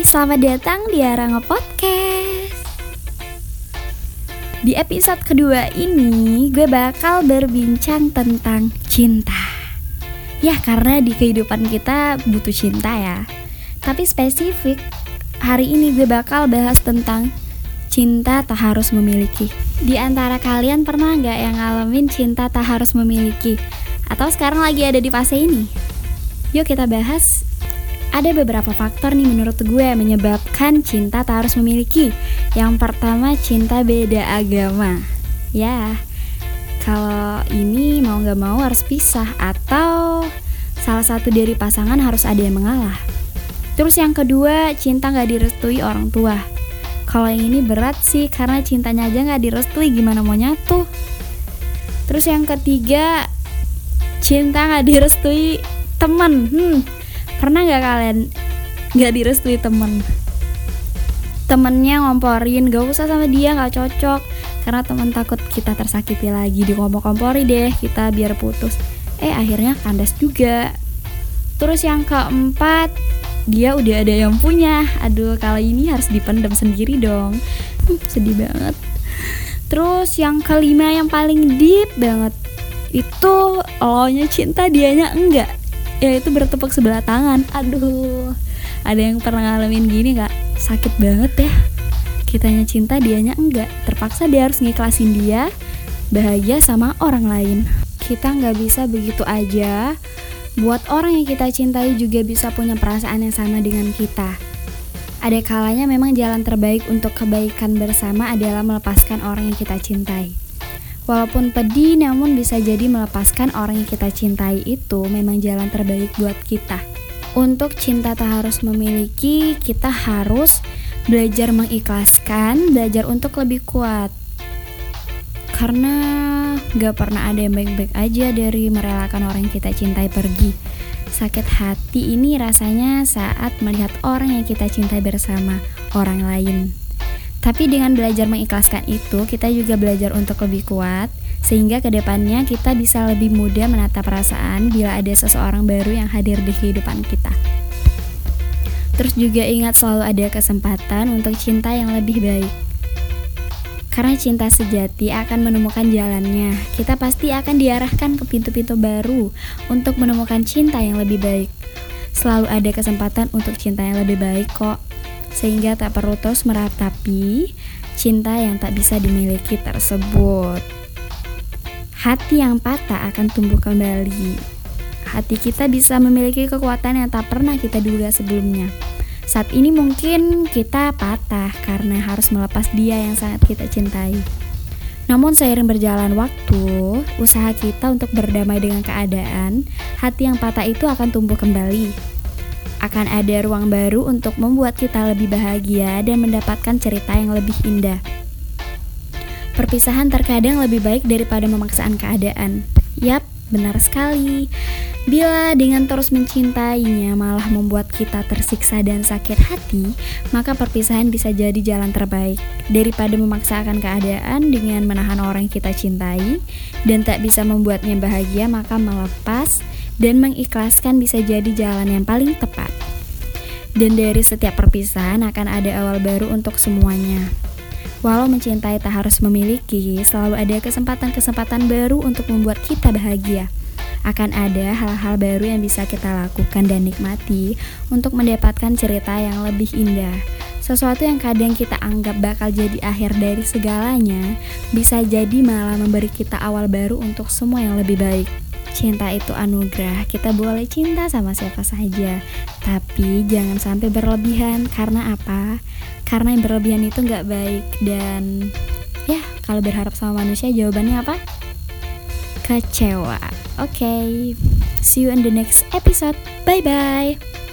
selamat datang di Aranga Podcast. Di episode kedua ini, gue bakal berbincang tentang cinta. Ya, karena di kehidupan kita butuh cinta ya. Tapi spesifik, hari ini gue bakal bahas tentang cinta tak harus memiliki. Di antara kalian pernah nggak yang ngalamin cinta tak harus memiliki? Atau sekarang lagi ada di fase ini? Yuk kita bahas ada beberapa faktor nih menurut gue menyebabkan cinta tak harus memiliki. Yang pertama cinta beda agama. Ya, kalau ini mau nggak mau harus pisah atau salah satu dari pasangan harus ada yang mengalah. Terus yang kedua cinta nggak direstui orang tua. Kalau yang ini berat sih karena cintanya aja nggak direstui gimana mau nyatu. Terus yang ketiga cinta nggak direstui temen. Hmm, pernah nggak kalian nggak direstui temen? Temennya ngomporin gak usah sama dia nggak cocok. Karena temen takut kita tersakiti lagi di kompor-kompori deh kita biar putus. Eh akhirnya kandas juga. Terus yang keempat dia udah ada yang punya. Aduh kali ini harus dipendam sendiri dong. Hmm, sedih banget. Terus yang kelima yang paling deep banget itu lo nya cinta dianya enggak ya itu bertepuk sebelah tangan. Aduh ada yang pernah ngalamin gini gak sakit banget ya. Kitanya cinta dianya enggak. Terpaksa dia harus ngiklasin dia bahagia sama orang lain. Kita nggak bisa begitu aja. Buat orang yang kita cintai juga bisa punya perasaan yang sama dengan kita. Ada kalanya memang jalan terbaik untuk kebaikan bersama adalah melepaskan orang yang kita cintai Walaupun pedih, namun bisa jadi melepaskan orang yang kita cintai itu memang jalan terbaik buat kita. Untuk cinta tak harus memiliki, kita harus belajar mengikhlaskan, belajar untuk lebih kuat. Karena gak pernah ada yang baik-baik aja dari merelakan orang yang kita cintai pergi. Sakit hati ini rasanya saat melihat orang yang kita cintai bersama orang lain. Tapi dengan belajar mengikhlaskan itu, kita juga belajar untuk lebih kuat, sehingga ke depannya kita bisa lebih mudah menata perasaan bila ada seseorang baru yang hadir di kehidupan kita. Terus juga ingat selalu ada kesempatan untuk cinta yang lebih baik. Karena cinta sejati akan menemukan jalannya, kita pasti akan diarahkan ke pintu-pintu baru untuk menemukan cinta yang lebih baik. Selalu ada kesempatan untuk cinta yang lebih baik kok sehingga tak perlu terus meratapi cinta yang tak bisa dimiliki tersebut. Hati yang patah akan tumbuh kembali. Hati kita bisa memiliki kekuatan yang tak pernah kita duga sebelumnya. Saat ini mungkin kita patah karena harus melepas dia yang sangat kita cintai. Namun seiring berjalan waktu, usaha kita untuk berdamai dengan keadaan, hati yang patah itu akan tumbuh kembali akan ada ruang baru untuk membuat kita lebih bahagia dan mendapatkan cerita yang lebih indah. Perpisahan terkadang lebih baik daripada memaksaan keadaan. Yap, benar sekali. Bila dengan terus mencintainya malah membuat kita tersiksa dan sakit hati, maka perpisahan bisa jadi jalan terbaik daripada memaksakan keadaan dengan menahan orang yang kita cintai dan tak bisa membuatnya bahagia, maka melepas dan mengikhlaskan bisa jadi jalan yang paling tepat. Dan dari setiap perpisahan akan ada awal baru untuk semuanya. Walau mencintai tak harus memiliki, selalu ada kesempatan-kesempatan baru untuk membuat kita bahagia. Akan ada hal-hal baru yang bisa kita lakukan dan nikmati untuk mendapatkan cerita yang lebih indah. Sesuatu yang kadang kita anggap bakal jadi akhir dari segalanya, bisa jadi malah memberi kita awal baru untuk semua yang lebih baik. Cinta itu anugerah, kita boleh cinta sama siapa saja. Tapi jangan sampai berlebihan, karena apa? Karena yang berlebihan itu nggak baik. Dan ya, kalau berharap sama manusia jawabannya apa? Kecewa. Oke, okay. see you in the next episode. Bye-bye